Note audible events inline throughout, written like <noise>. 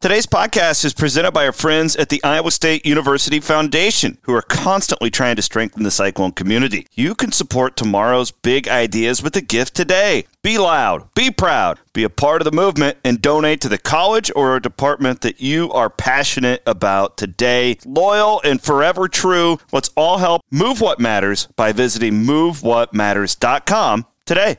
Today's podcast is presented by our friends at the Iowa State University Foundation, who are constantly trying to strengthen the Cyclone community. You can support tomorrow's big ideas with a gift today. Be loud, be proud, be a part of the movement, and donate to the college or a department that you are passionate about today. Loyal and forever true. Let's all help move what matters by visiting movewhatmatters.com today.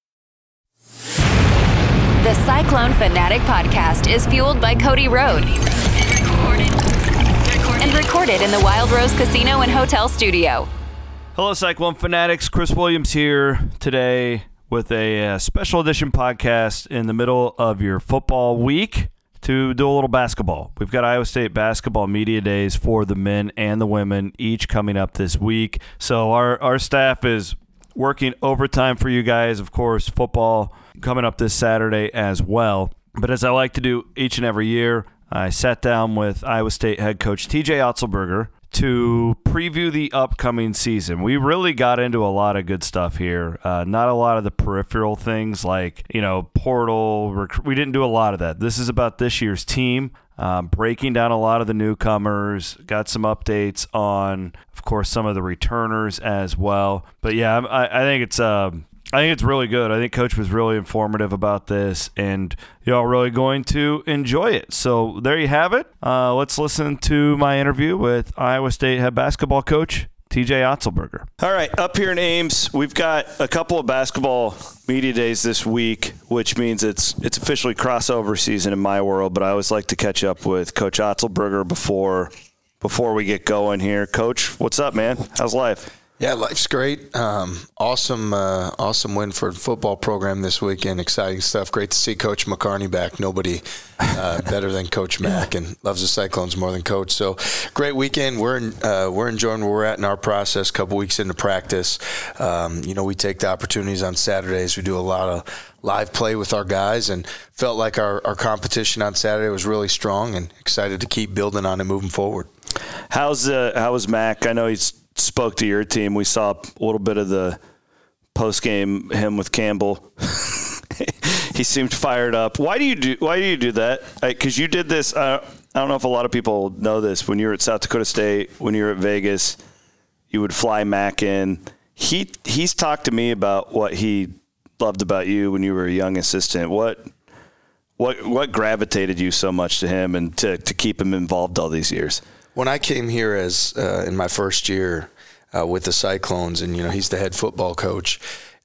The Cyclone Fanatic podcast is fueled by Cody Road and recorded in the Wild Rose Casino and Hotel Studio. Hello, Cyclone Fanatics. Chris Williams here today with a uh, special edition podcast in the middle of your football week to do a little basketball. We've got Iowa State basketball media days for the men and the women, each coming up this week. So our, our staff is working overtime for you guys. Of course, football coming up this Saturday as well. But as I like to do each and every year, I sat down with Iowa State head coach TJ Otzelberger to preview the upcoming season. We really got into a lot of good stuff here. Uh, not a lot of the peripheral things like, you know, portal. Rec- we didn't do a lot of that. This is about this year's team. Um, breaking down a lot of the newcomers, got some updates on, of course, some of the returners as well. But yeah, I, I think it's um, I think it's really good. I think Coach was really informative about this, and y'all really going to enjoy it. So there you have it. Uh, let's listen to my interview with Iowa State head basketball coach TJ Otzelberger. All right, up here in Ames, we've got a couple of basketball media days this week, which means it's it's officially crossover season in my world. But I always like to catch up with Coach Otzelberger before before we get going here. Coach, what's up, man? How's life? Yeah, life's great. Um, awesome, uh, awesome win for the football program this weekend. Exciting stuff. Great to see Coach McCarney back. Nobody uh, <laughs> better than Coach Mack, and loves the Cyclones more than Coach. So great weekend. We're in, uh, we're enjoying where we're at in our process. A couple weeks into practice, um, you know, we take the opportunities on Saturdays. We do a lot of live play with our guys, and felt like our, our competition on Saturday was really strong, and excited to keep building on it moving forward. How's uh, how was Mack? I know he's spoke to your team. We saw a little bit of the post game him with Campbell. <laughs> he seemed fired up. Why do you do Why do you do that? Because you did this. Uh, I don't know if a lot of people know this. When you were at South Dakota State, when you were at Vegas, you would fly Mack in. He he's talked to me about what he loved about you when you were a young assistant. What what what gravitated you so much to him and to to keep him involved all these years? When I came here as uh, in my first year uh, with the Cyclones, and you know he's the head football coach.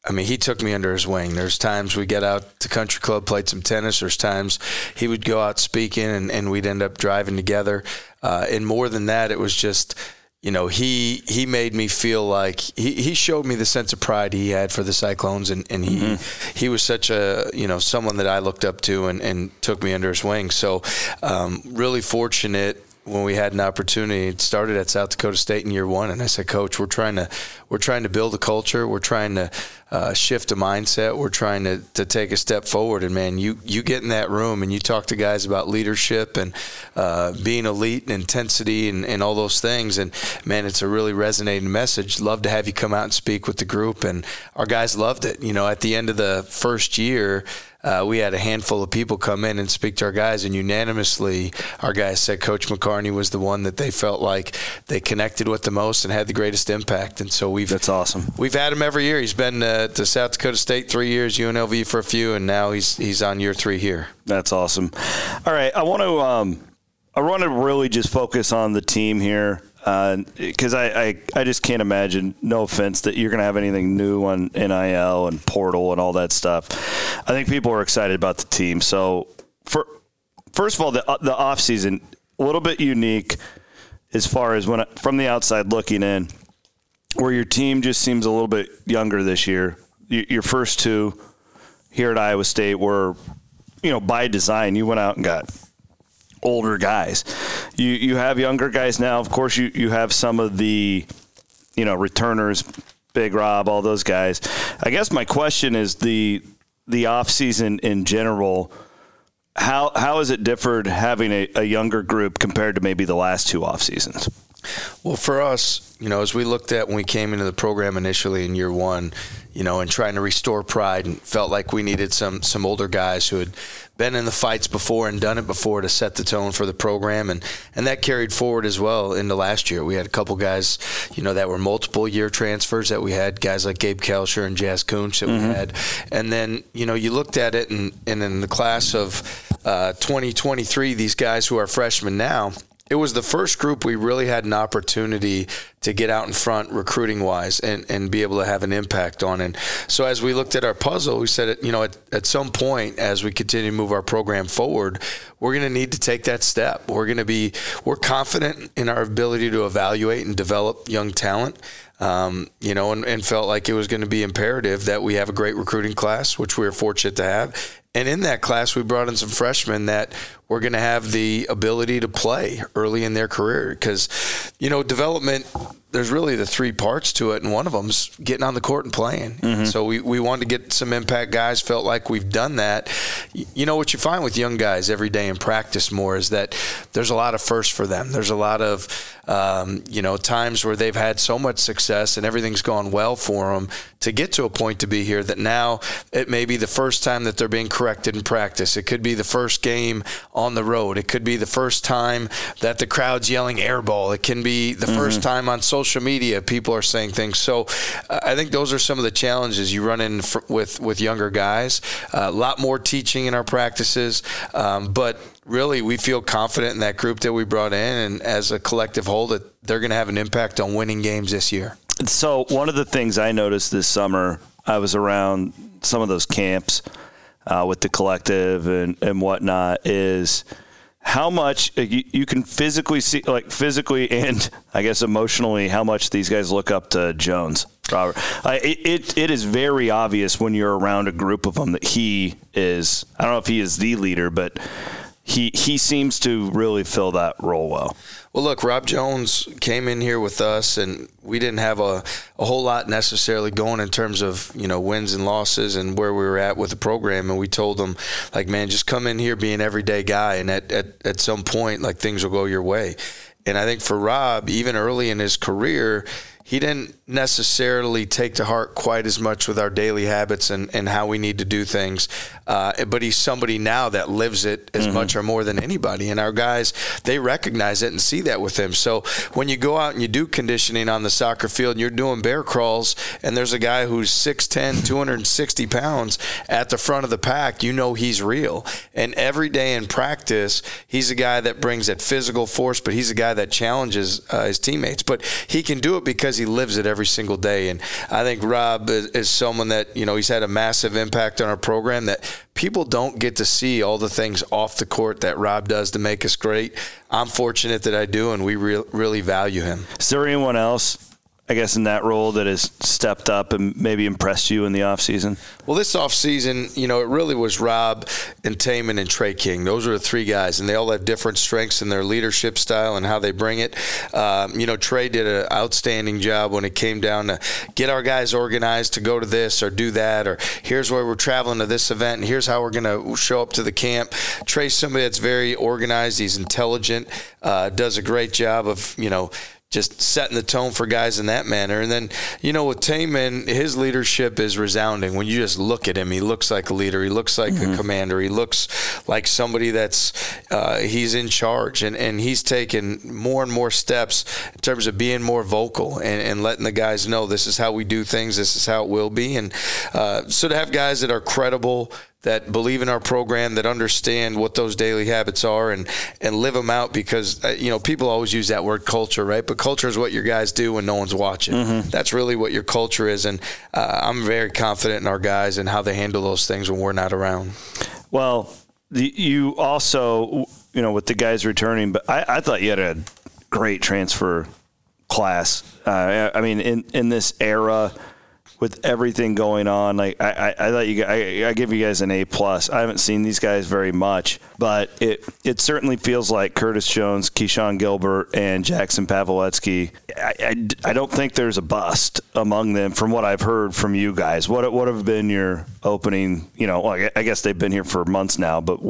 I mean, he took me under his wing. There's times we get out to country club, played some tennis. There's times he would go out speaking, and, and we'd end up driving together. Uh, and more than that, it was just you know, he he made me feel like he, he showed me the sense of pride he had for the Cyclones, and, and he mm-hmm. he was such a you know someone that I looked up to and, and took me under his wing. So, um, really fortunate when we had an opportunity. It started at South Dakota State in year one, and I said, Coach, we're trying to we're trying to build a culture. We're trying to uh, shift a mindset. We're trying to, to take a step forward. And man, you you get in that room and you talk to guys about leadership and uh, being elite and intensity and, and all those things. And man, it's a really resonating message. Love to have you come out and speak with the group. And our guys loved it. You know, at the end of the first year. Uh, we had a handful of people come in and speak to our guys, and unanimously, our guys said Coach McCarney was the one that they felt like they connected with the most and had the greatest impact. And so we've that's awesome. We've had him every year. He's been uh, to South Dakota State three years, UNLV for a few, and now he's he's on year three here. That's awesome. All right, I want to um, I want to really just focus on the team here because uh, I, I, I just can't imagine. No offense that you're going to have anything new on NIL and portal and all that stuff. I think people are excited about the team. So for first of all, the the off season a little bit unique as far as when from the outside looking in, where your team just seems a little bit younger this year. Your first two here at Iowa State were, you know, by design. You went out and got older guys. You you have younger guys now. Of course, you you have some of the, you know, returners, Big Rob, all those guys. I guess my question is the the off season in general. How how has it differed having a, a younger group compared to maybe the last two off seasons? Well, for us, you know, as we looked at when we came into the program initially in year one, you know, and trying to restore pride and felt like we needed some some older guys who had been in the fights before and done it before to set the tone for the program and and that carried forward as well into last year. We had a couple guys, you know, that were multiple year transfers that we had, guys like Gabe Kalscheur and Jaz Kunc that mm-hmm. we had. And then, you know, you looked at it and, and in the class of uh, 2023, these guys who are freshmen now, it was the first group we really had an opportunity to get out in front recruiting wise and, and be able to have an impact on. And so as we looked at our puzzle, we said, you know, at, at some point as we continue to move our program forward, we're going to need to take that step. We're going to be, we're confident in our ability to evaluate and develop young talent. Um, you know, and, and, felt like it was going to be imperative that we have a great recruiting class, which we are fortunate to have. And in that class, we brought in some freshmen that were going to have the ability to play early in their career. Because, you know, development there's really the three parts to it, and one of them's getting on the court and playing. Mm-hmm. So we, we wanted to get some impact guys. Felt like we've done that. You know what you find with young guys every day in practice more is that there's a lot of firsts for them. There's a lot of um, you know times where they've had so much success and everything's gone well for them to get to a point to be here that now it may be the first time that they're being corrected in practice. It could be the first game on the road. It could be the first time that the crowd's yelling airball. It can be the mm-hmm. first time on social social media, people are saying things. So I think those are some of the challenges you run in with with younger guys. Uh, a lot more teaching in our practices, um, but really we feel confident in that group that we brought in, and as a collective whole, that they're going to have an impact on winning games this year. So one of the things I noticed this summer, I was around some of those camps uh, with the collective and and whatnot is how much uh, you, you, can physically see, like physically and I guess emotionally, how much these guys look up to Jones, Robert. It, it is very obvious when you're around a group of them that he is. I don't know if he is the leader, but he he seems to really fill that role well. Well, look, Rob Jones came in here with us, and we didn't have a, a whole lot necessarily going in terms of you know wins and losses and where we were at with the program. And we told him, like, man, just come in here, be an everyday guy, and at, at, at some point, like things will go your way. And I think for Rob, even early in his career, he didn't necessarily take to heart quite as much with our daily habits and, and how we need to do things. Uh, but he's somebody now that lives it as mm-hmm. much or more than anybody. And our guys, they recognize it and see that with him. So when you go out and you do conditioning on the soccer field and you're doing bear crawls and there's a guy who's 6'10, <laughs> 260 pounds at the front of the pack, you know he's real. And every day in practice, he's a guy that brings that physical force, but he's a guy that challenges uh, his teammates. But he can do it because because he lives it every single day. And I think Rob is, is, someone that, you know, he's had a massive impact on our program that people don't get to see all the things off the court that Rob does to make us great. I'm fortunate that I do, and we re- really value him. Is there anyone else I guess, in that role that has stepped up and maybe impressed you in the offseason? Well, this offseason, you know, it really was Rob and Tamin and Tre King. Those are the three guys, and they all have different strengths in their leadership style and how they bring it. Um, you know, Tre did an outstanding job when it came down to get our guys organized to go to this or do that, or here's where we're traveling to this event, and here's how we're going to show up to the camp. Tre's somebody that's very organized. He's intelligent, uh, does a great job of, you know, just setting the tone for guys in that manner. And then, you know, with Tamin, his leadership is resounding. When you just look at him, he looks like a leader. He looks like mm-hmm. a commander. He looks like somebody that's uh, he's in charge, and and he's taken more and more steps in terms of being more vocal and, and letting the guys know this is how we do things. This is how it will be. And uh, so to have guys that are credible that believe in our program, that understand what those daily habits are, and and live them out. Because uh, you know people always use that word culture, right? But culture is what your guys do when no one's watching. Mm-hmm. That's really what your culture is, and uh, I'm very confident in our guys and how they handle those things when we're not around. Well, the, you also, you know, with the guys returning, but I, I thought you had a great transfer class. Uh, I mean, in in this era with everything going on. Like I, I, I thought you, I, I give you guys an A plus. I haven't seen these guys very much, but it it certainly feels like Curtis Jones, Keshon Gilbert, and Jackson Paveletzke. I, I, I don't think there's a bust among them from what I've heard from you guys. What what have been your opening? You know, well, I guess they've been here for months now, but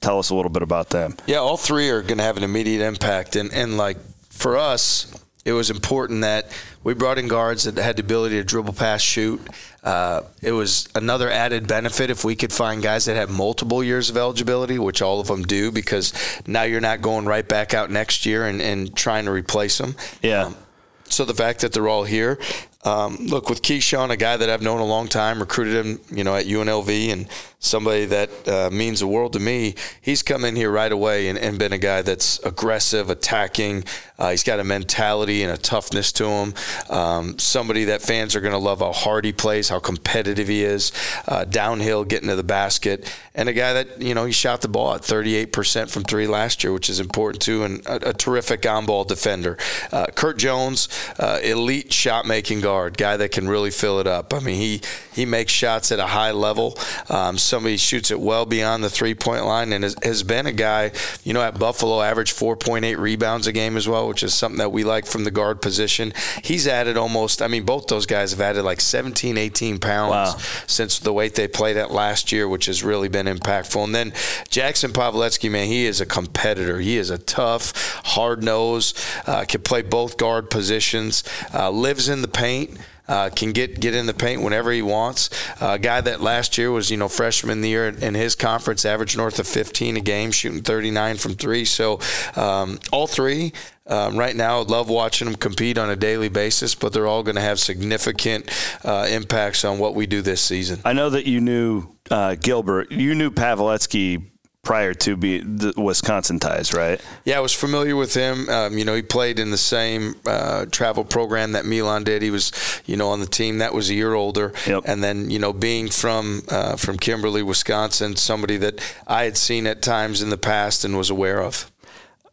tell us a little bit about them. Yeah, all three are going to have an immediate impact, and and like for us, it was important that we brought in guards that had the ability to dribble, pass, shoot. Uh, it was another added benefit if we could find guys that had multiple years of eligibility, which all of them do, because now you're not going right back out next year and, and trying to replace them. Yeah. Um, so the fact that they're all here, um, look with Keshon, a guy that I've known a long time, recruited him, you know, at UNLV, and somebody that uh, means the world to me. He's come in here right away and, and been a guy that's aggressive, attacking. Uh, he's got a mentality and a toughness to him. Um, somebody that fans are going to love how hard he plays, how competitive he is, uh, downhill, getting to the basket, and a guy that you know he shot the ball at 38% from three last year, which is important too, and a, a terrific on-ball defender. Uh, Kurt Jones, uh, elite shot making guard, guy that can really fill it up. I mean, he he makes shots at a high level. Um, somebody shoots it well beyond the three point line and has, has been a guy, you know, at Buffalo, averaged 4.8 rebounds a game as well, which is something that we like from the guard position. He's added almost, I mean, both those guys have added like 17, 18 pounds wow. since the weight they played at last year, which has really been impactful. And then Jackson Paveletzke, man, he is a competitor. He is a tough, hard nose, uh, can play both guard positions, uh, lives in the paint. Uh, can get get in the paint whenever he wants. Uh, a guy that last year was you know freshman the year in his conference, averaged north of 15 a game, shooting 39 from three. So um, all three. Um, right now, love watching them compete on a daily basis, but they're all going to have significant uh, impacts on what we do this season. I know that you knew uh, Gilbert. You knew Paveletzke prior to be the Wisconsin ties, right? Yeah, I was familiar with him. Um, you know, he played in the same uh, travel program that Milan did. He was, you know, on the team that was a year older. Yep. And then, you know, being from uh, from Kimberly, Wisconsin, somebody that I had seen at times in the past and was aware of.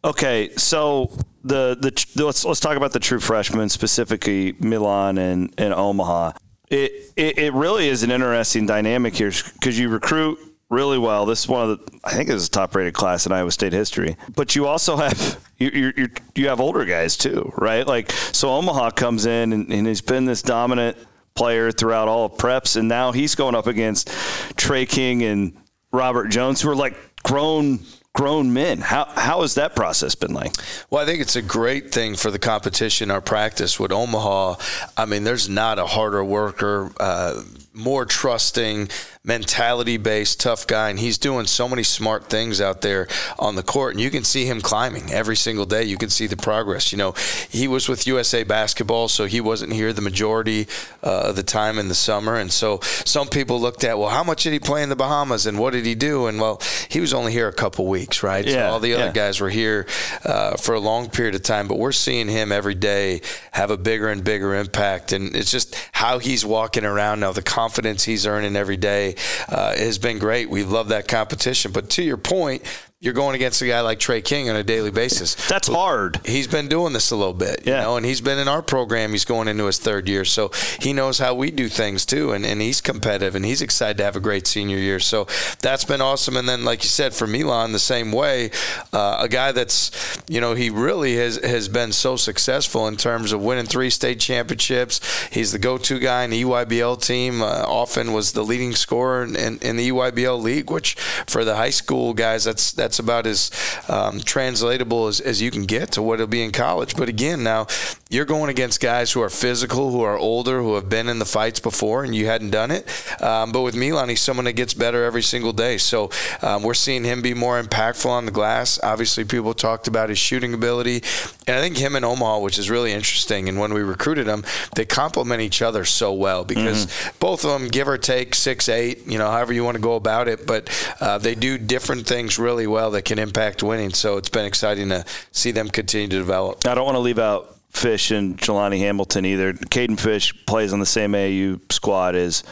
Okay, so the the let's let's talk about the true freshmen, specifically Milan and, and Omaha. It, it, it really is an interesting dynamic here because you recruit really well. This is one of the I think this is a top rated class in Iowa State history. But you also have <laughs> you you you have older guys too, right? Like so Omaha comes in and, and he's been this dominant player throughout all of preps, and now he's going up against Tre King and Robert Jones, who are like grown grown men. How how has that process been like? Well, I think it's a great thing for the competition. Our practice with Omaha. I mean, there's not a harder worker. Uh, more trusting, mentality based, tough guy. And he's doing so many smart things out there on the court. And you can see him climbing every single day. You can see the progress. You know, he was with USA Basketball, so he wasn't here the majority uh, of the time in the summer. And so some people looked at, well, how much did he play in the Bahamas and what did he do? And well, he was only here a couple weeks, right? Yeah, so all the other yeah. guys were here uh, for a long period of time. But we're seeing him every day have a bigger and bigger impact. And it's just how he's walking around now, the confidence he's earning every day uh, has been great. We love that competition. But to your point, you're going against a guy like Tre King on a daily basis. <laughs> That's hard. He's been doing this a little bit, yeah. you know, and he's been in our program. He's going into his third year, so he knows how we do things too, and, and he's competitive, and he's excited to have a great senior year. So that's been awesome. And then, like you said, for Milan, the same way, uh, a guy that's, you know, he really has has been so successful in terms of winning three state championships. He's the go-to guy in the EYBL team. Uh, often was the leading scorer in, in, in the EYBL league, which for the high school guys, that's, that's That's about as um, translatable as, as you can get to what it'll be in college. But again, now you're going against guys who are physical, who are older, who have been in the fights before, and you hadn't done it. Um, but with Milan, he's someone that gets better every single day. So um, we're seeing him be more impactful on the glass. Obviously, people talked about his shooting ability, and I think him and Omaha, which is really interesting. And when we recruited them, they complement each other so well because mm-hmm. both of them, give or take six eight, you know, however you want to go about it, but uh, they do different things really well that can impact winning. So it's been exciting to see them continue to develop. I don't want to leave out Fish and Jelani Hamilton either. Kayden Fish plays on the same AU squad as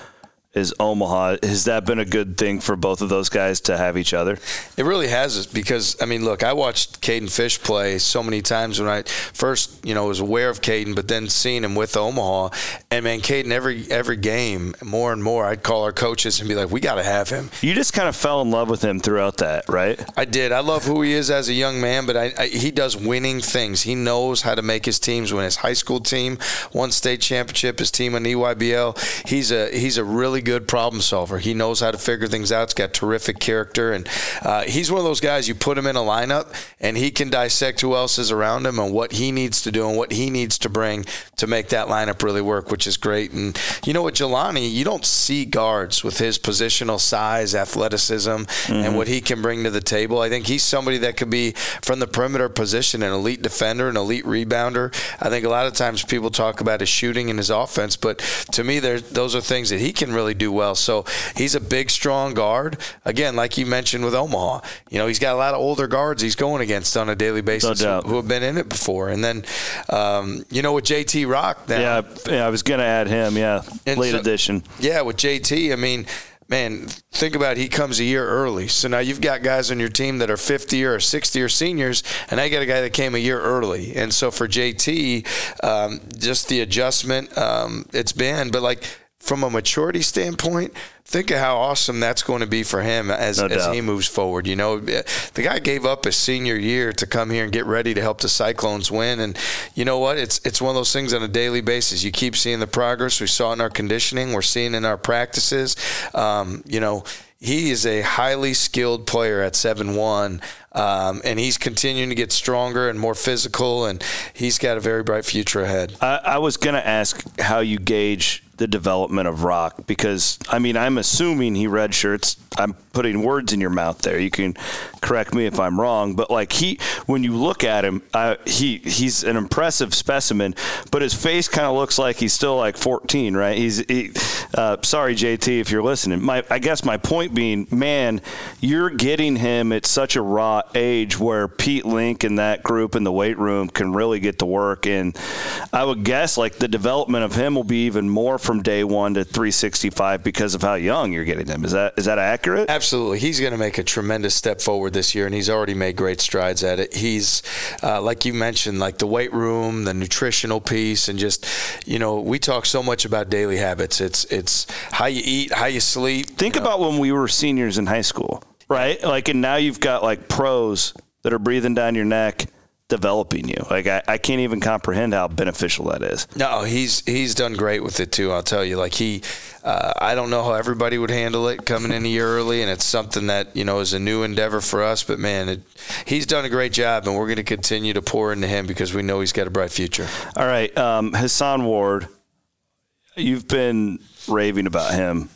is Omaha. Has that been a good thing for both of those guys to have each other? It really has because I mean, look, I watched Kayden Fish play so many times when I first, you know, was aware of Kayden, but then seeing him with Omaha, and man, Kayden every every game, more and more, I'd call our coaches and be like, we got to have him. You just kind of fell in love with him throughout that, right? I did. I love who he is as a young man, but I, I, he does winning things. He knows how to make his teams win. His high school team won state championship. His team in EYBL. He's a he's a really good problem solver. He knows how to figure things out. He's got terrific character, and uh, he's one of those guys you put him in a lineup, and he can dissect who else is around him and what he needs to do and what he needs to bring to make that lineup really work, which is great. And you know what, Jelani, you don't see guards with his positional size, athleticism, mm-hmm. and what he can bring to the table. I think he's somebody that could be from the perimeter position an elite defender, an elite rebounder. I think a lot of times people talk about his shooting and his offense, but to me, those are things that he can really do well. So he's a big, strong guard. Again, like you mentioned with Omaha, you know, he's got a lot of older guards he's going against on a daily basis no who, who, have been in it before. And then, um, you know, with JT Rock now. Yeah, yeah I was going to add him. Yeah, late so, edition. Yeah, with JT, I mean, man, think about it, he comes a year early. So now you've got guys on your team that are 50 or 60 or seniors, and I got a guy that came a year early. And so for JT, um, just the adjustment um, it's been, but like from a maturity standpoint, think of how awesome that's going to be for him as, no as he moves forward. You know, the guy gave up his senior year to come here and get ready to help the Cyclones win. And you know what? It's it's one of those things on a daily basis. You keep seeing the progress. We saw in our conditioning. We're seeing in our practices. Um, you know, he is a highly skilled player at 7 1, um, and he's continuing to get stronger and more physical, and he's got a very bright future ahead. I, I was going to ask how you gauge the development of Rock because I mean I'm assuming he redshirts. I'm putting words in your mouth there. You can correct me if I'm wrong, but like he, when you look at him, uh, he he's an impressive specimen, but his face kind of looks like he's still like 14, right? He's he, uh, sorry JT if you're listening. My I guess my point being, man, you're getting him at such a raw age where Pete Link and that group in the weight room can really get to work, and I would guess like the development of him will be even more from day one to 365 because of how young you're getting him. Is that is that accurate? Absolutely. He's going to make a tremendous step forward this year, and he's already made great strides at it. He's uh, like you mentioned, like the weight room, the nutritional piece, and just you know, we talk so much about daily habits. It's it's how you eat, how you sleep. Think you about know. when we were seniors in high school, right? Like, and now you've got like pros that are breathing down your neck developing you. Like I, I can't even comprehend how beneficial that is. No, he's he's done great with it too. I'll tell you. Like he, uh, I don't know how everybody would handle it coming in a year early, and it's something that you know is a new endeavor for us. But man, it, he's done a great job, and we're going to continue to pour into him because we know he's got a bright future. All right, um, Hason Ward, you've been raving about him.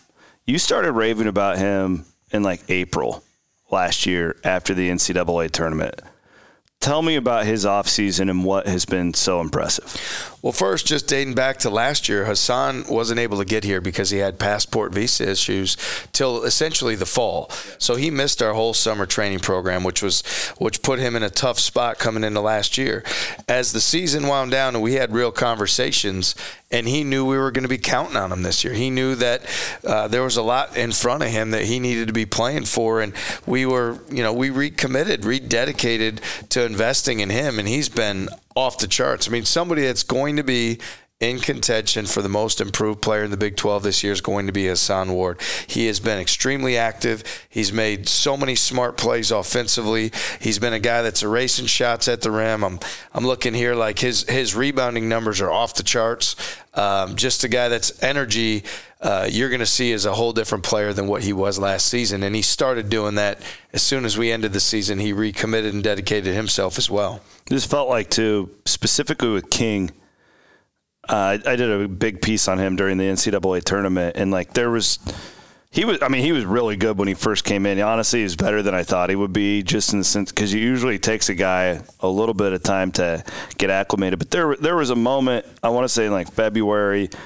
You started raving about him in like April last year after the NCAA tournament. Tell me about his offseason and what has been so impressive. Well, first, just dating back to last year, Hason wasn't able to get here because he had passport visa issues till essentially the fall. So he missed our whole summer training program, which was which put him in a tough spot coming into last year. As the season wound down and we had real conversations, and he knew we were going to be counting on him this year. He knew that uh, there was a lot in front of him that he needed to be playing for, and we were, you know, we recommitted, rededicated to investing in him, and he's been off the charts. I mean, somebody that's going to be in contention for the most improved player in the Big 12 this year is going to be Hason Ward. He has been extremely active. He's made so many smart plays offensively. He's been a guy that's erasing shots at the rim. I'm I'm looking here like his his rebounding numbers are off the charts. Um, just a guy that's energy. Uh, you're going to see is a whole different player than what he was last season, and he started doing that as soon as we ended the season. He recommitted and dedicated himself as well. This felt like too specifically with King uh, I did a big piece on him during the NCAA tournament, and like there was, he was. I mean, he was really good when he first came in. Honestly, he was better than I thought he would be, just in the sense because it usually takes a guy a little bit of time to get acclimated. But there, there was a moment I want to say in like February, it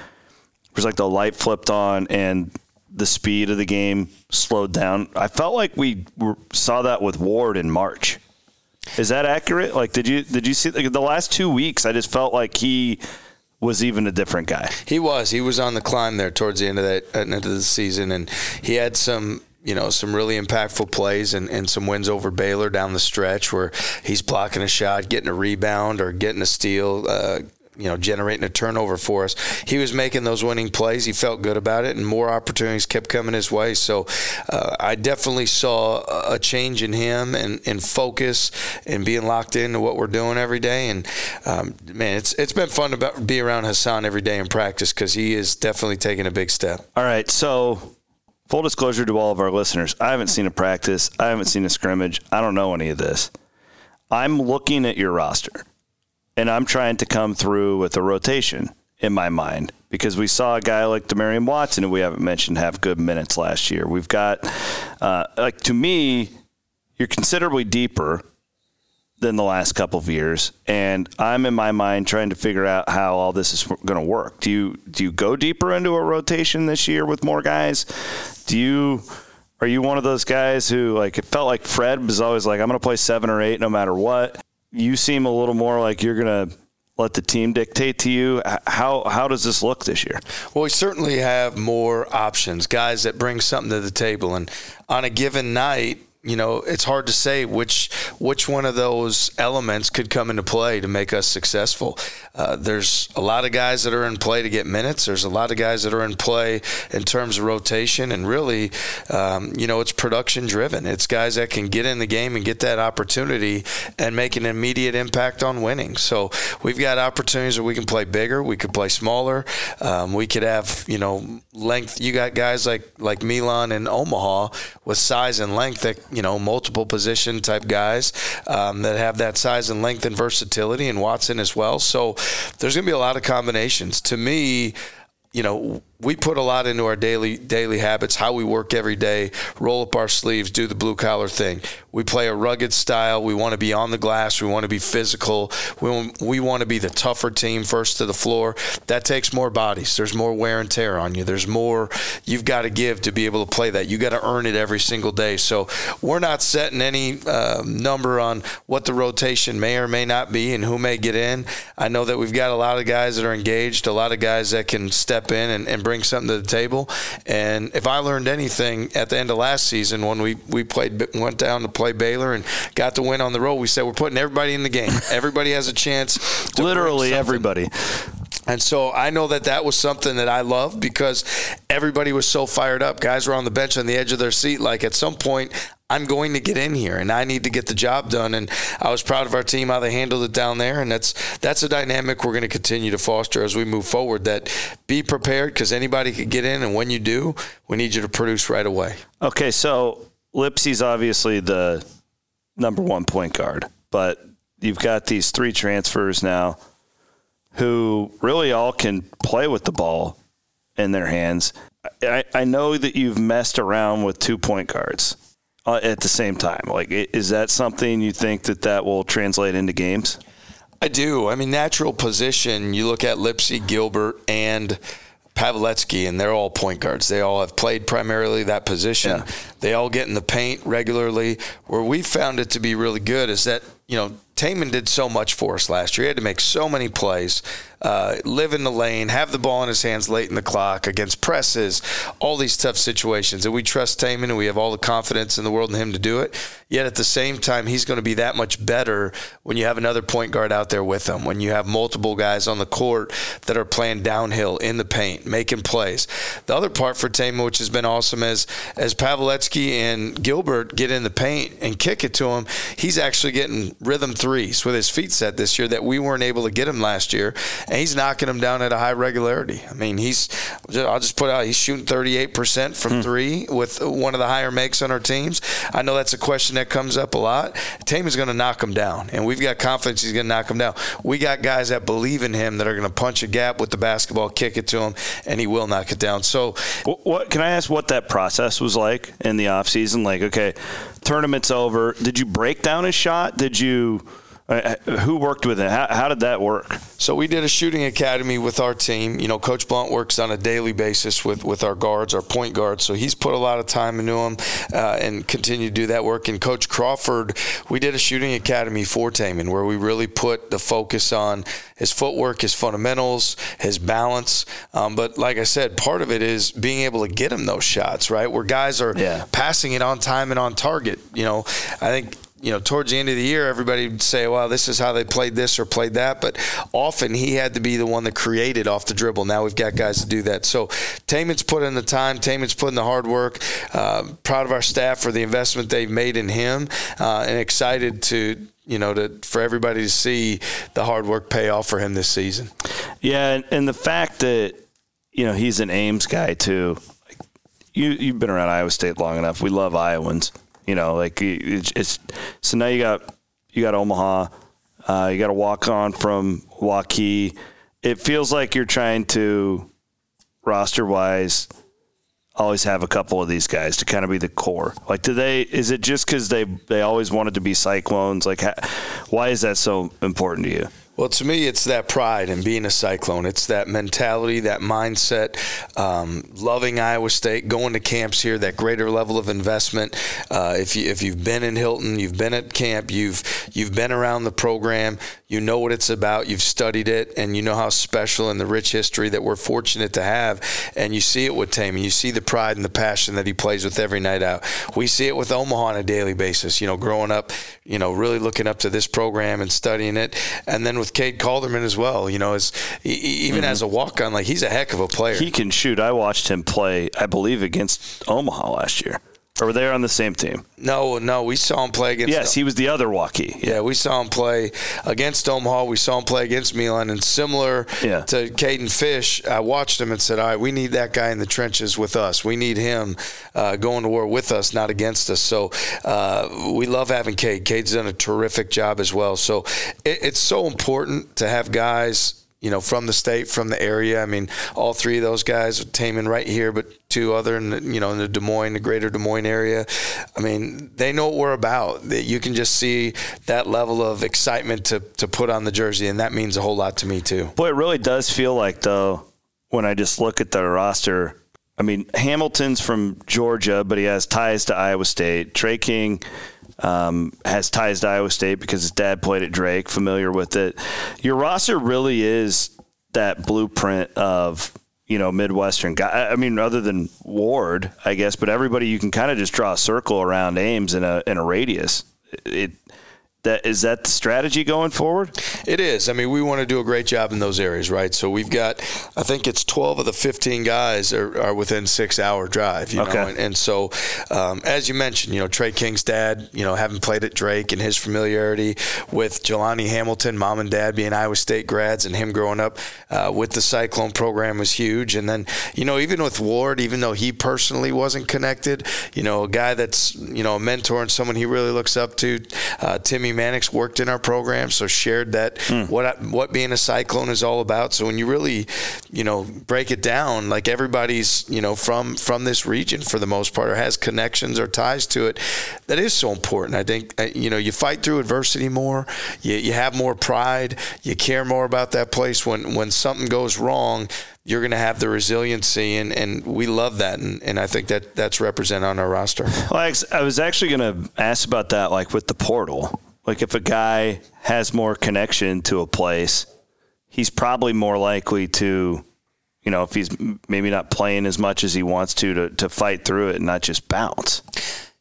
was like the light flipped on and the speed of the game slowed down. I felt like we were, saw that with Ward in March. Is that accurate? Like, did you did you see like, the last two weeks? I just felt like he was even a different guy. He was. He was on the climb there towards the end of that end of the season, and he had some you know, some really impactful plays and, and some wins over Baylor down the stretch where he's blocking a shot, getting a rebound, or getting a steal, uh, you know, generating a turnover for us. He was making those winning plays. He felt good about it, and more opportunities kept coming his way. So uh, I definitely saw a change in him and, and focus and being locked into what we're doing every day. And um, man, it's it's been fun to be around Hason every day in practice because he is definitely taking a big step. All right, so. Full disclosure to all of our listeners, I haven't seen a practice. I haven't seen a scrimmage. I don't know any of this. I'm looking at your roster and I'm trying to come through with a rotation in my mind because we saw a guy like Demarion Watson, who we haven't mentioned, have good minutes last year. We've got, uh, like, to me, you're considerably deeper than the last couple of years, and I'm in my mind trying to figure out how all this is going to work. Do you do you go deeper into a rotation this year with more guys? Do you are you one of those guys who like it felt like Fred was always like I'm going to play seven or eight no matter what? You seem a little more like you're going to let the team dictate to you. How how does this look this year? Well, we certainly have more options, guys that bring something to the table, and on a given night, you know, it's hard to say which which one of those elements could come into play to make us successful. Uh, there's a lot of guys that are in play to get minutes. There's a lot of guys that are in play in terms of rotation, and really, um, you know, it's production driven. It's guys that can get in the game and get that opportunity and make an immediate impact on winning. So we've got opportunities where we can play bigger, we could play smaller, um, we could have you know length. You got guys like like Milan and Omaha with size and length that you know, multiple position type guys um, that have that size and length and versatility, and Watson as well. So there's going to be a lot of combinations. To me, you know, we put a lot into our daily daily habits, how we work every day, roll up our sleeves, do the blue collar thing. We play a rugged style. We want to be on the glass. We want to be physical. We, we want to be the tougher team first to the floor. That takes more bodies. There's more wear and tear on you. There's more you've got to give to be able to play that. You got to earn it every single day. So we're not setting any uh, number on what the rotation may or may not be and who may get in. I know that we've got a lot of guys that are engaged, a lot of guys that can step in and, and bring bring something to the table. And if I learned anything at the end of last season when we, we played went down to play Baylor and got the win on the road, we said we're putting everybody in the game. Everybody has a chance. Literally everybody. And so I know that that was something that I loved because everybody was so fired up. Guys were on the bench on the edge of their seat. Like at some point, I'm going to get in here and I need to get the job done. And I was proud of our team how they handled it down there. And that's that's a dynamic we're going to continue to foster as we move forward. That be prepared because anybody could get in, and when you do, we need you to produce right away. Okay, so Lipsey's obviously the number one point guard, but you've got these three transfers now who really all can play with the ball in their hands. I, I know that you've messed around with two point guards uh, at the same time. Like, is that something you think that that will translate into games? I do. I mean, natural position. You look at Lipsey, Gilbert, and Paveletzke, and they're all point guards. They all have played primarily that position. Yeah. They all get in the paint regularly. Where we found it to be really good is that you know Tamin did so much for us last year. He had to make so many plays. uh, live in the lane, have the ball in his hands late in the clock against presses, all these tough situations. And we trust Tamin and we have all the confidence in the world in him to do it. Yet at the same time, he's going to be that much better when you have another point guard out there with him, when you have multiple guys on the court that are playing downhill in the paint, making plays. The other part for Tamin, which has been awesome, is as Paveletzke and Gilbert get in the paint and kick it to him, he's actually getting rhythm threes with his feet set this year that we weren't able to get him last year. And he's knocking them down at a high regularity. I mean, he's, I'll just put out, he's shooting 38% from hmm. three with one of the higher makes on our teams. I know that's a question that comes up a lot. Tamin's going to knock him down, and we've got confidence he's going to knock him down. We got guys that believe in him that are going to punch a gap with the basketball, kick it to him, and he will knock it down. So, what, what can I ask? What that process was like in the offseason? Like, okay, tournament's over. Did you break down his shot? Did you? Uh, who worked with it? How, how, did that work? So we did a shooting academy with our team. You know, Coach Blount works on a daily basis with, with our guards, our point guards. So he's put a lot of time into them uh, and continue to do that work. And Coach Crawford, we did a shooting academy for Tamin where we really put the focus on his footwork, his fundamentals, his balance. Um, but like I said, part of it is being able to get him those shots, right? Where guys are yeah. passing it on time and on target. You know, I think you know, towards the end of the year, everybody would say, well, this is how they played this or played that. But often he had to be the one that created off the dribble. Now we've got guys to do that. So Tamin's put in the time, Tamin's put in the hard work. Uh, proud of our staff for the investment they've made in him uh, and excited to, you know, to for everybody to see the hard work pay off for him this season. Yeah, and the fact that you know he's an Ames guy too. You you've been around Iowa State long enough. We love Iowans, you know, like it's, it's so now you got you got Omaha, uh, you got a walk on from Waukee. It feels like you're trying to roster wise always have a couple of these guys to kind of be the core. Like, do they? Is it just because they they always wanted to be Cyclones? Like, why is that so important to you? Well, to me, it's that pride and being a Cyclone. It's that mentality, that mindset, um, loving Iowa State, going to camps here, that greater level of investment. Uh, if you if you've been in Hilton, you've been at camp, you've you've been around the program, you know what it's about, you've studied it, and you know how special and the rich history that we're fortunate to have. And you see it with Tamin. You see the pride and the passion that he plays with every night out. We see it with Omaha on a daily basis. You know, growing up, you know, really looking up to this program and studying it, and then with Cade Kelderman as well. You know, as even mm-hmm. as a walk on, like he's a heck of a player. He can shoot. I watched him play, I believe, against Omaha last year. Or were they on the same team? No, no. We saw him play against. Yes, he was the other Waukee. Yeah. yeah. we saw him play against Omaha. We saw him play against Milan, and similar yeah. to Kayden Fish, I watched him and said, "All right, we need that guy in the trenches with us. We need him uh, going to war with us, not against us." So uh, we love having Cade. Cade's done a terrific job as well. So it, it's so important to have guys you know, from the state, from the area. I mean, all three of those guys, Tamin right here, but two other in the, you know in the Des Moines, the greater Des Moines area. I mean, they know what we're about. That you can just see that level of excitement to to put on the jersey, and that means a whole lot to me too. Boy, it really does feel like though when I just look at the roster. I mean, Hamilton's from Georgia, but he has ties to Iowa State. Tre King um, has ties to Iowa State because his dad played at Drake, familiar with it. Your roster really is that blueprint of you know Midwestern guy. I mean, other than Ward, I guess, but everybody you can kind of just draw a circle around Ames in a in a radius. It that is that the strategy going forward? It is. I mean, we want to do a great job in those areas, right? So we've got, I think it's 12 of the 15 guys are, are within six hour drive, you okay. know, and, and so um, as you mentioned, you know, Tre King's dad, you know, having played at Drake and his familiarity with Jelani Hamilton, mom and dad being Iowa State grads, and him growing up uh, with the Cyclone program was huge. And then, you know, even with Ward, even though he personally wasn't connected, you know, a guy that's you know a mentor and someone he really looks up to, uh, Timmy Mannix worked in our program, so shared that mm. what what being a cyclone is all about. So when you really, you know, break it down, like everybody's, you know, from from this region for the most part, or has connections or ties to it, that is so important. I think uh, you know you fight through adversity more, you, you have more pride, you care more about that place when when something goes wrong you're going to have the resiliency, and, and we love that, and, and I think that that's represented on our roster. Well, I was actually going to ask about that, like with the portal. Like if a guy has more connection to a place, he's probably more likely to, you know, if he's maybe not playing as much as he wants to, to, to fight through it and not just bounce.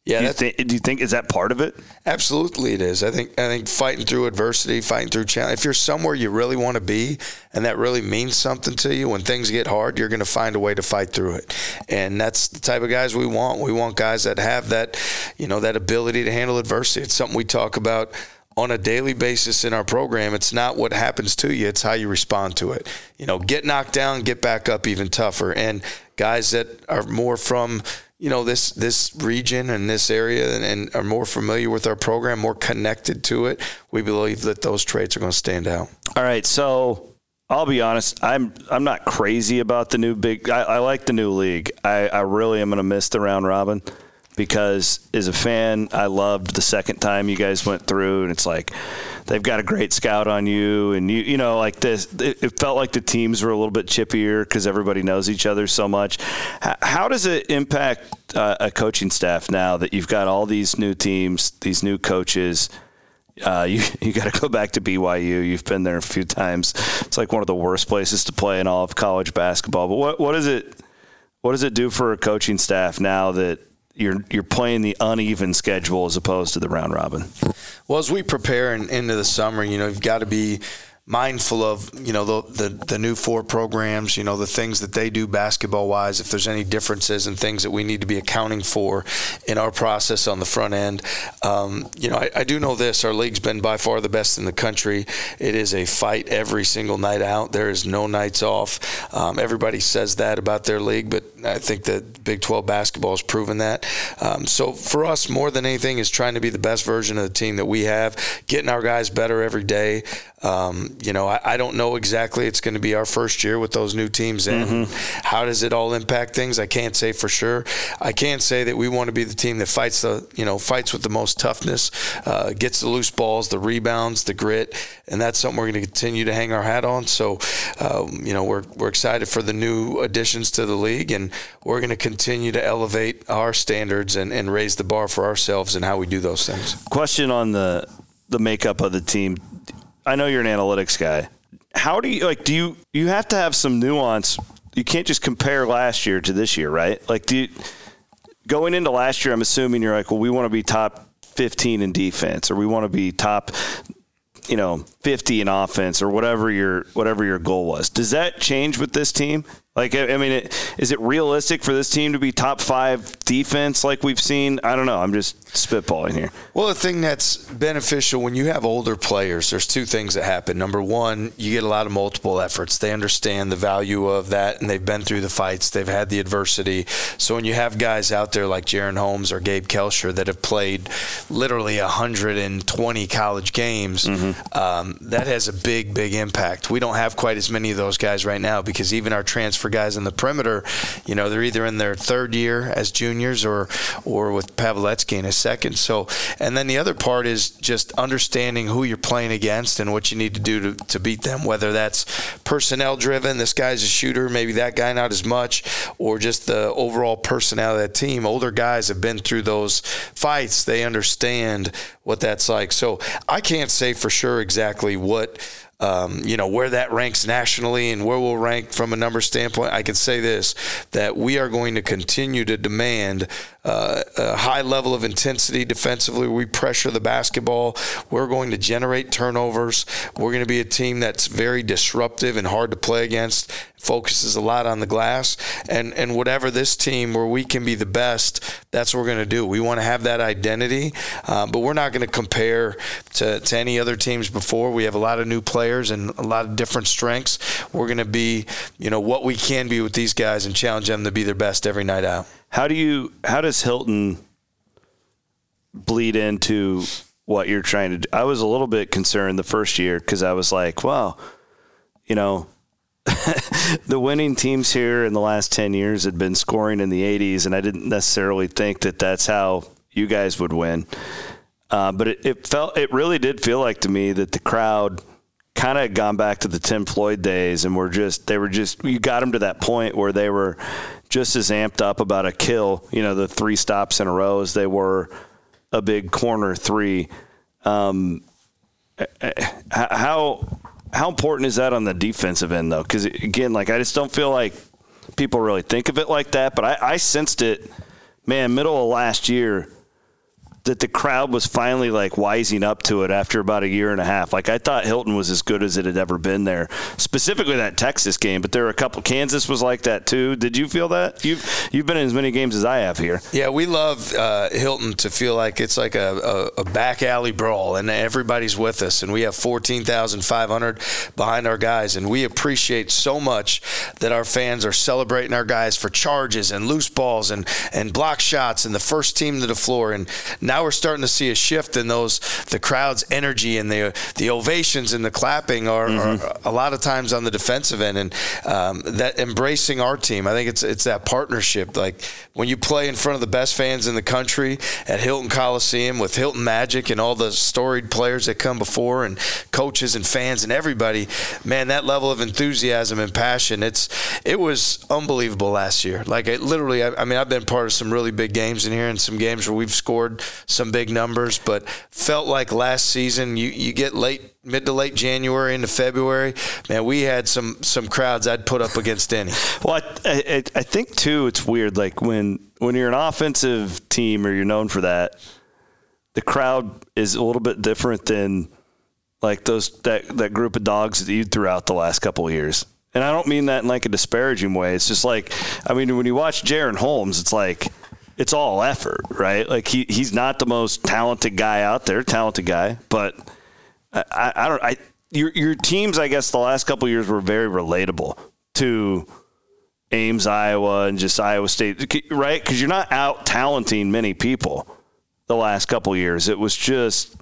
Yeah, do you, thi- do you think is that part of it? Absolutely, it is. I think I think fighting through adversity, fighting through challenge. If you're somewhere you really want to be, and that really means something to you, when things get hard, you're going to find a way to fight through it. And that's the type of guys we want. We want guys that have that, you know, that ability to handle adversity. It's something we talk about on a daily basis in our program. It's not what happens to you; it's how you respond to it. You know, get knocked down, get back up even tougher. And guys that are more from you know this this region and this area and, and, are more familiar with our program, more connected to it, we believe that those traits are going to stand out. All right, so I'll be honest, I'm I'm not crazy about the new big. I, I like the new league. I, I really am going to miss the round robin because as a fan, I loved the second time you guys went through, and it's like they've got a great scout on you, and you you know like this. It, it felt like the teams were a little bit chippier because everybody knows each other so much. How, how does it impact uh, a coaching staff now that you've got all these new teams, these new coaches? Uh, you <laughs> you got to go back to BYU. You've been there a few times. It's like one of the worst places to play in all of college basketball. But what what is it? What does it do for a coaching staff now that you're you're playing the uneven schedule as opposed to the round robin? Well, as we prepare in, into the summer, you know, you've got to be mindful of you know the, the, the new four programs you know the things that they do basketball wise if there's any differences and things that we need to be accounting for in our process on the front end. Um, you know I, I, do know this our league's been by far the best in the country. It is a fight every single night out. There is no nights off. Um, everybody says that about their league but I think that Big 12 basketball has proven that. Um, so for us more than anything is trying to be the best version of the team that we have getting our guys better every day. Um, you know, I, I, don't know exactly. It's going to be our first year with those new teams in. Mm-hmm. How does it all impact things? I can't say for sure. I can't say that we want to be the team that fights the, you know, fights with the most toughness, uh, gets the loose balls, the rebounds, the grit, and that's something we're going to continue to hang our hat on. So, um, you know, we're we're excited for the new additions to the league, and we're going to continue to elevate our standards and, and raise the bar for ourselves and how we do those things. Question on the the makeup of the team I know you're an analytics guy. How do you like? Do you you have to have some nuance? You can't just compare last year to this year, right? Like, do you, going into last year, I'm assuming you're like, well, we want to be top 15 in defense, or we want to be top, you know, 50 in offense, or whatever your whatever your goal was. Does that change with this team? Like, I mean, it, is it realistic for this team to be top five defense like we've seen? I don't know. I'm just spitballing here. Well, the thing that's beneficial when you have older players, there's two things that happen. Number one, you get a lot of multiple efforts. They understand the value of that, and they've been through the fights. They've had the adversity. So when you have guys out there like Jaren Holmes or Gabe Kalscheur that have played literally 120 college games, mm-hmm. um, that has a big, big impact. We don't have quite as many of those guys right now because even our transfer guys in the perimeter, you know, they're either in their third year as juniors or or with Paveletzke in his second. So, and then the other part is just understanding who you're playing against and what you need to do to, to beat them, whether that's personnel driven, this guy's a shooter, maybe that guy not as much, or just the overall personality of that team. Older guys have been through those fights. They understand what that's like. So I can't say for sure exactly what um, you know, where that ranks nationally and where we'll rank from a number standpoint, I can say this that we are going to continue to demand uh, a high level of intensity defensively. We pressure the basketball. We're going to generate turnovers. We're going to be a team that's very disruptive and hard to play against. Focuses a lot on the glass, and and whatever this team where we can be the best, that's what we're going to do. We want to have that identity, uh, but we're not going to compare to, to any other teams before. We have a lot of new players and a lot of different strengths. We're going to be, you know, what we can be with these guys and challenge them to be their best every night out. How do you? How does Hilton bleed into what you're trying to do? I was a little bit concerned the first year because I was like, well, you know, <laughs> the winning teams here in the last 10 years had been scoring in the 80s, and I didn't necessarily think that that's how you guys would win. Uh, but it, it, felt, it really did feel like to me that the crowd kind of gone back to the Tim Floyd days, and were just they were just you got them to that point where they were just as amped up about a kill, you know, the three stops in a row as they were a big corner three. Um, how how important is that on the defensive end though? Because again, like I just don't feel like people really think of it like that. But I, I sensed it, man, middle of last year that the crowd was finally like wising up to it after about a year and a half. Like I thought Hilton was as good as it had ever been there, specifically that Texas game. But there were a couple. Kansas was like that too. Did you feel that? You've you've been in as many games as I have here. Yeah, we love uh, Hilton to feel like it's like a, a, a, back alley brawl, and everybody's with us, and we have fourteen thousand five hundred behind our guys, and we appreciate so much that our fans are celebrating our guys for charges and loose balls and and block shots and the first team to the floor and we're starting to see a shift in those the crowd's energy and the the ovations and the clapping are, mm-hmm. are a lot of times on the defensive end and um, that embracing our team. I think it's it's that partnership. Like when you play in front of the best fans in the country at Hilton Coliseum with Hilton Magic and all the storied players that come before and coaches and fans and everybody, man, that level of enthusiasm and passion, it's it was unbelievable last year. Like it literally, I, I mean, I've been part of some really big games in here and some games where we've scored some big numbers, but felt like last season you, you get late mid to late January into February, man, we had some some crowds I'd put up against any. Well, I, I, I think too, it's weird. Like when when you're an offensive team or you're known for that, the crowd is a little bit different than like those that that group of dogs that you threw out the last couple of years. And I don't mean that in like a disparaging way. It's just like I mean when you watch Jaren Holmes, it's like it's all effort, right? Like he he's not the most talented guy out there, talented guy, but I, I don't I your your teams I guess the last couple years were very relatable to Ames, Iowa, and just Iowa State, right? Because you're not out talenting many people the last couple years. It was just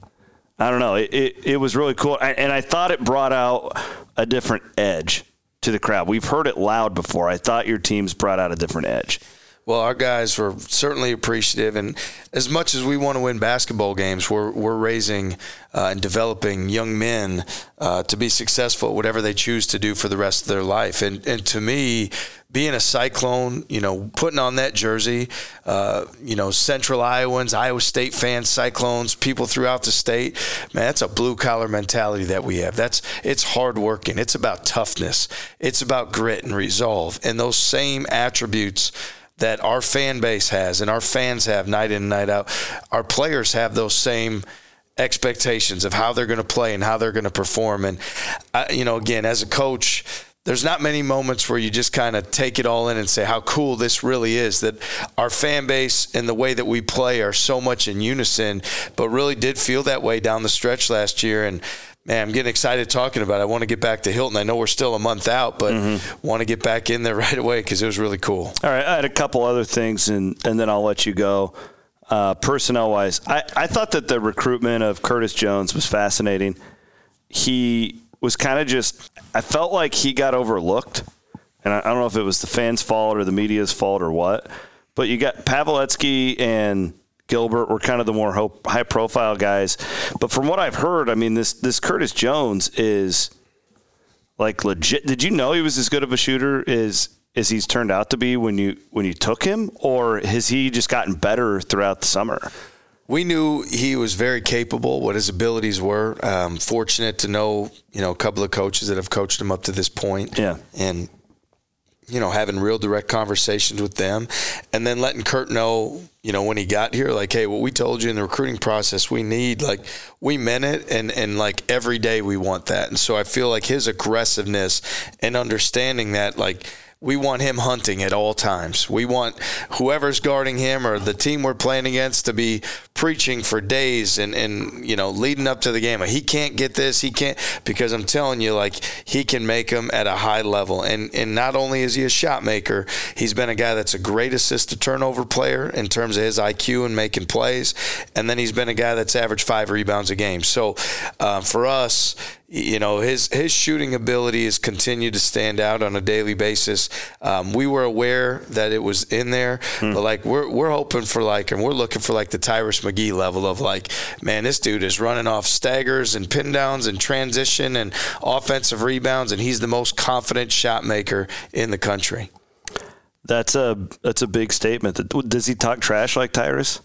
I don't know. It, it, it was really cool, and I thought it brought out a different edge to the crowd. We've heard it loud before. I thought your teams brought out a different edge. Well, our guys were certainly appreciative, and as much as we want to win basketball games, we're we're raising uh, and developing young men uh, to be successful, at whatever they choose to do for the rest of their life. And and to me, being a Cyclone, you know, putting on that jersey, uh, you know, Central Iowans, Iowa State fans, Cyclones, people throughout the state, man, that's a blue collar mentality that we have. That's it's hard working. It's about toughness. It's about grit and resolve, and those same attributes that our fan base has and our fans have night in and night out. Our players have those same expectations of how they're going to play and how they're going to perform. And, uh, you know, again, as a coach, there's not many moments where you just kind of take it all in and say how cool this really is that our fan base and the way that we play are so much in unison, but really did feel that way down the stretch last year. And, man, I'm getting excited talking about it. I want to get back to Hilton. I know we're still a month out, but mm-hmm. want to get back in there <laughs> right away because it was really cool. All right, I had a couple other things, and and then I'll let you go. Uh, personnel wise, I, I thought that the recruitment of Curtis Jones was fascinating. He was kind of just, I felt like he got overlooked. And I, I don't know if it was the fans' fault or the media's fault or what. But you got Paveletzke and Gilbert were kind of the more high profile guys. But from what I've heard, I mean, this this Curtis Jones is like legit. Did you know he was as good of a shooter as as he's turned out to be when you when you took him, or has he just gotten better throughout the summer? We knew he was very capable, what his abilities were. Um, fortunate to know, you know, a couple of coaches that have coached him up to this point. Yeah. And you know, having real direct conversations with them and then letting Kurt know, you know, when he got here, like, hey, what we told you in the recruiting process, we need, like, we meant it. And, and like, every day we want that. And so I feel like his aggressiveness and understanding that, like, we want him hunting at all times. We want whoever's guarding him or the team we're playing against to be preaching for days and, and you know leading up to the game. He can't get this, he can't because I'm telling you, like he can make them at a high level. And and not only is he a shot maker, he's been a guy that's a great assist to turnover player in terms of his IQ and making plays. And then he's been a guy that's averaged five rebounds a game. So uh, for us, you know his his shooting ability has continued to stand out on a daily basis. Um, we were aware that it was in there, hmm. but like we're we're hoping for like and we're looking for like the Tyrus McGee level of like, man, this dude is running off staggers and pin downs and transition and offensive rebounds, and he's the most confident shot maker in the country. That's a that's a big statement. Does he talk trash like Tyrus?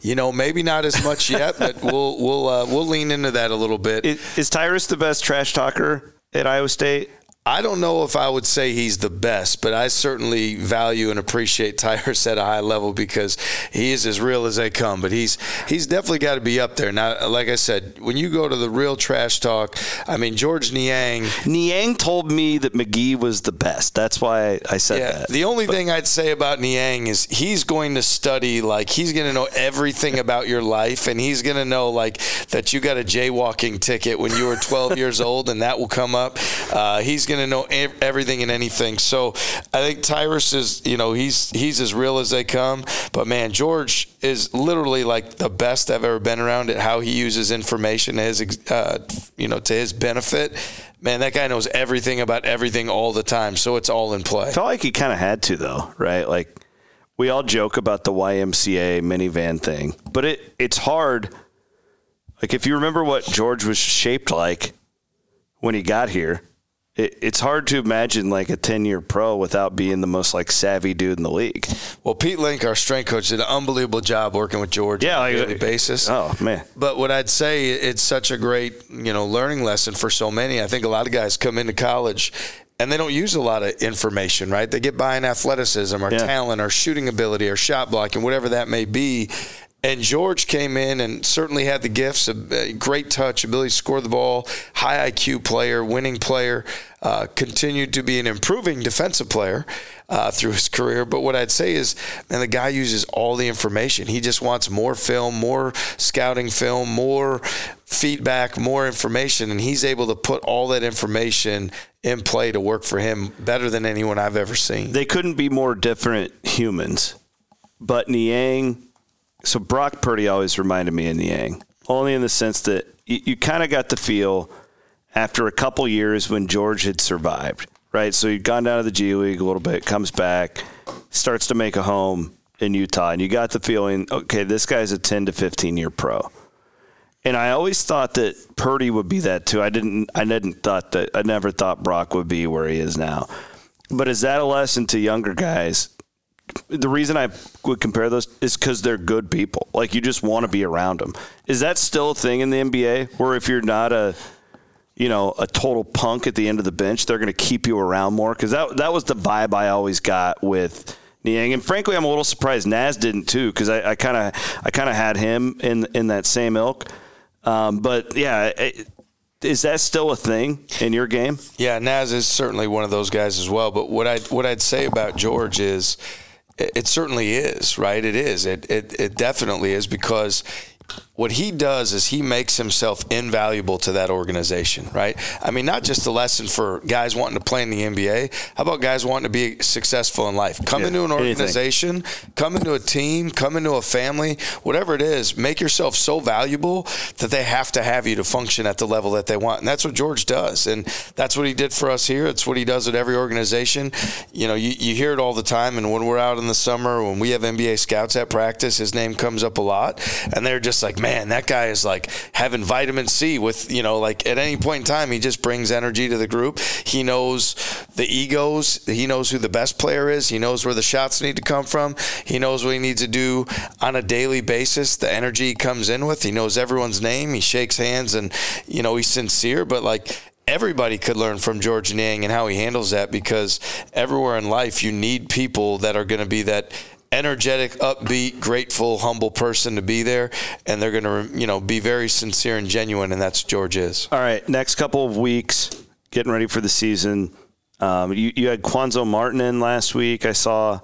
You know, maybe not as much yet, but <laughs> we'll we'll uh, we'll lean into that a little bit. Is, is Tyrus the best trash talker at Iowa State? I don't know if I would say he's the best, but I certainly value and appreciate Tyrus at a high level because he is as real as they come. But he's he's definitely got to be up there. Now, like I said, when you go to the real trash talk, I mean George Niang. Niang told me that McGee was the best. That's why I said Yeah, that. the only thing I'd say about Niang is he's going to study like he's going to know everything about your life, and he's going to know like that you got a jaywalking ticket when you were 12 years old, and that will come up. Uh, he's going to know everything and anything. So I think Tyrus is, you know, he's he's as real as they come. But man, George is literally like the best I've ever been around at how he uses information to his, uh, you know, to his benefit. Man, that guy knows everything about everything all the time. So it's all in play. I felt like he kind of had to, though, right? Like we all joke about the YMCA minivan thing, but it it's hard. Like if you remember what George was shaped like when he got here, it, it's hard to imagine like a ten year pro without being the most like savvy dude in the league. Well, Pete Link, our strength coach, did an unbelievable job working with George Yeah, on a daily basis. Oh man, But what I'd say, it's such a great, you know, learning lesson for so many. I think a lot of guys come into college and they don't use a lot of information, right? They get by in athleticism or Yeah. talent or shooting ability or shot blocking, whatever that may be. And George came in and certainly had the gifts, a great touch, ability to score the ball, high IQ player, winning player, uh, continued to be an improving defensive player uh, through his career. But what I'd say is, man, the guy uses all the information. He just wants more film, more scouting film, more feedback, more information, and he's able to put all that information in play to work for him better than anyone I've ever seen. they couldn't be more different humans. But Niang, so Brock Purdy always reminded me of Niang, only in the sense that you, you kind of got the feel after a couple years when George had survived, right? So he'd gone down to the G League a little bit, comes back, starts to make a home in Utah, and you got the feeling, okay, this guy's a 10 to 15 year pro. And I always thought that Purdy would be that too. I didn't. I didn't thought that. I never thought Brock would be where he is now. But is that a lesson to younger guys? The reason I would compare those is because they're good people. Like you just want to be around them. Is that still a thing in the NBA? Where if you're not a, you know, a total punk at the end of the bench, they're going to keep you around more? Because that that was the vibe I always got with Niang. And frankly, I'm a little surprised Naz didn't too, because I kind of I kind of had him in in that same ilk. Um, but yeah, it, is that still a thing in your game? Yeah, Naz is certainly one of those guys as well. But what I what I'd say about George is, it, certainly is right. It is. It, it it definitely is because what he does is he makes himself invaluable to that organization, right? I mean, not just a lesson for guys wanting to play in the NBA. How about guys wanting to be successful in life? Come Yeah, into an anything. organization, come into a team, come into a family, whatever it is, make yourself so valuable that they have to have you to function at the level that they want. And that's what George does. And that's what he did for us here. It's what he does at every organization. You know, you, you hear it all the time. And when we're out in the summer, when we have NBA scouts at practice, his name comes up a lot. And they're just like, man, that guy is like having vitamin C with, you know, like at any point in time, he just brings energy to the group. He knows the egos. He knows who the best player is. He knows where the shots need to come from. He knows what he needs to do on a daily basis. The energy he comes in with. He knows everyone's name. He shakes hands and, you know, he's sincere, but like, Everybody could learn from George Niang and how he handles that because everywhere in life you need people that are going to be that energetic, upbeat, grateful, humble person to be there, and they're going to, you know, be very sincere and genuine, and that's George is. All right, next couple of weeks, getting ready for the season. Um, you, you had Quanzo Martin in last week. I saw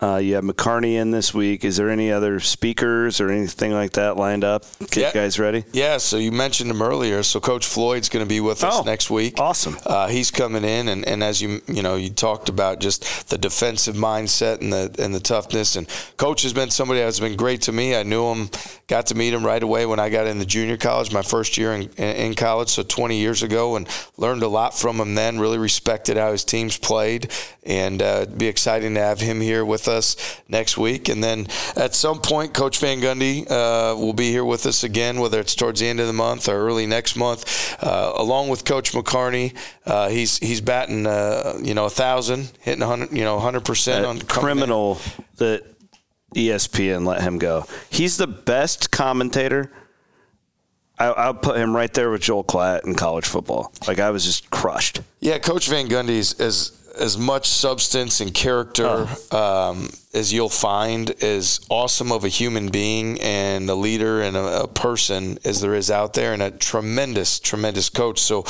uh, you have McCarney in this week. Is there any other speakers or anything like that lined up? Get Yeah. guys ready. Yeah, so you mentioned him earlier. So Coach Floyd's going to be with us Oh, next week. awesome. Uh, he's coming in, and, and as you you know, you talked about just the defensive mindset and the and the toughness. And Coach has been somebody that's been great to me. I knew him, got to meet him right away when I got into junior college, my first year in, in college, so 20 years ago, and learned a lot from him. Then really respected how his teams played, and uh, it'd be exciting to have him here with us next week. And then at some point, Coach Van Gundy uh, will be here with us again, whether it's towards the end of the month or early next month, uh, along with Coach McCarney. Uh, he's he's batting, uh, you know, a thousand, hitting hundred, you know, hundred percent on coming in. criminal that ESPN let him go. He's the best commentator. I, I'll put him right there with Joel Klatt in college football. Like I was just crushed. Yeah, Coach Van Gundy is as much substance and character um, as you'll find, as awesome of a human being and a leader and a, a person as there is out there, and a tremendous, tremendous coach. So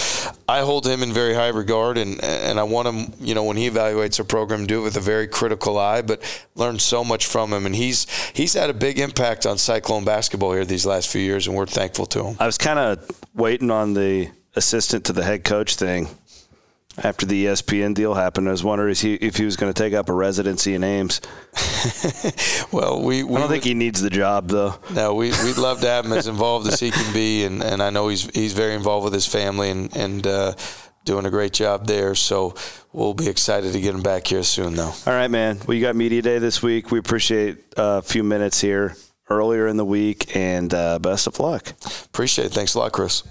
I hold him in very high regard, and and I want him, you know, when he evaluates a program, do it with a very critical eye, but learn so much from him, and he's he's had a big impact on Cyclone basketball here these last few years, and we're thankful to him. I was kind of waiting on the assistant to the head coach thing after the ESPN deal happened. I was wondering if he, if he was going to take up a residency in Ames. <laughs> Well, we, we I don't would- think he needs the job though. No, we, we'd love to have him as involved as he can be, and, and I know he's he's very involved with his family and and uh, doing a great job there. So we'll be excited to get him back here soon, though. All right, man. Well, you got media day this week. We appreciate uh, a few minutes here earlier in the week, and uh, best of luck. Appreciate it. Thanks a lot, Chris.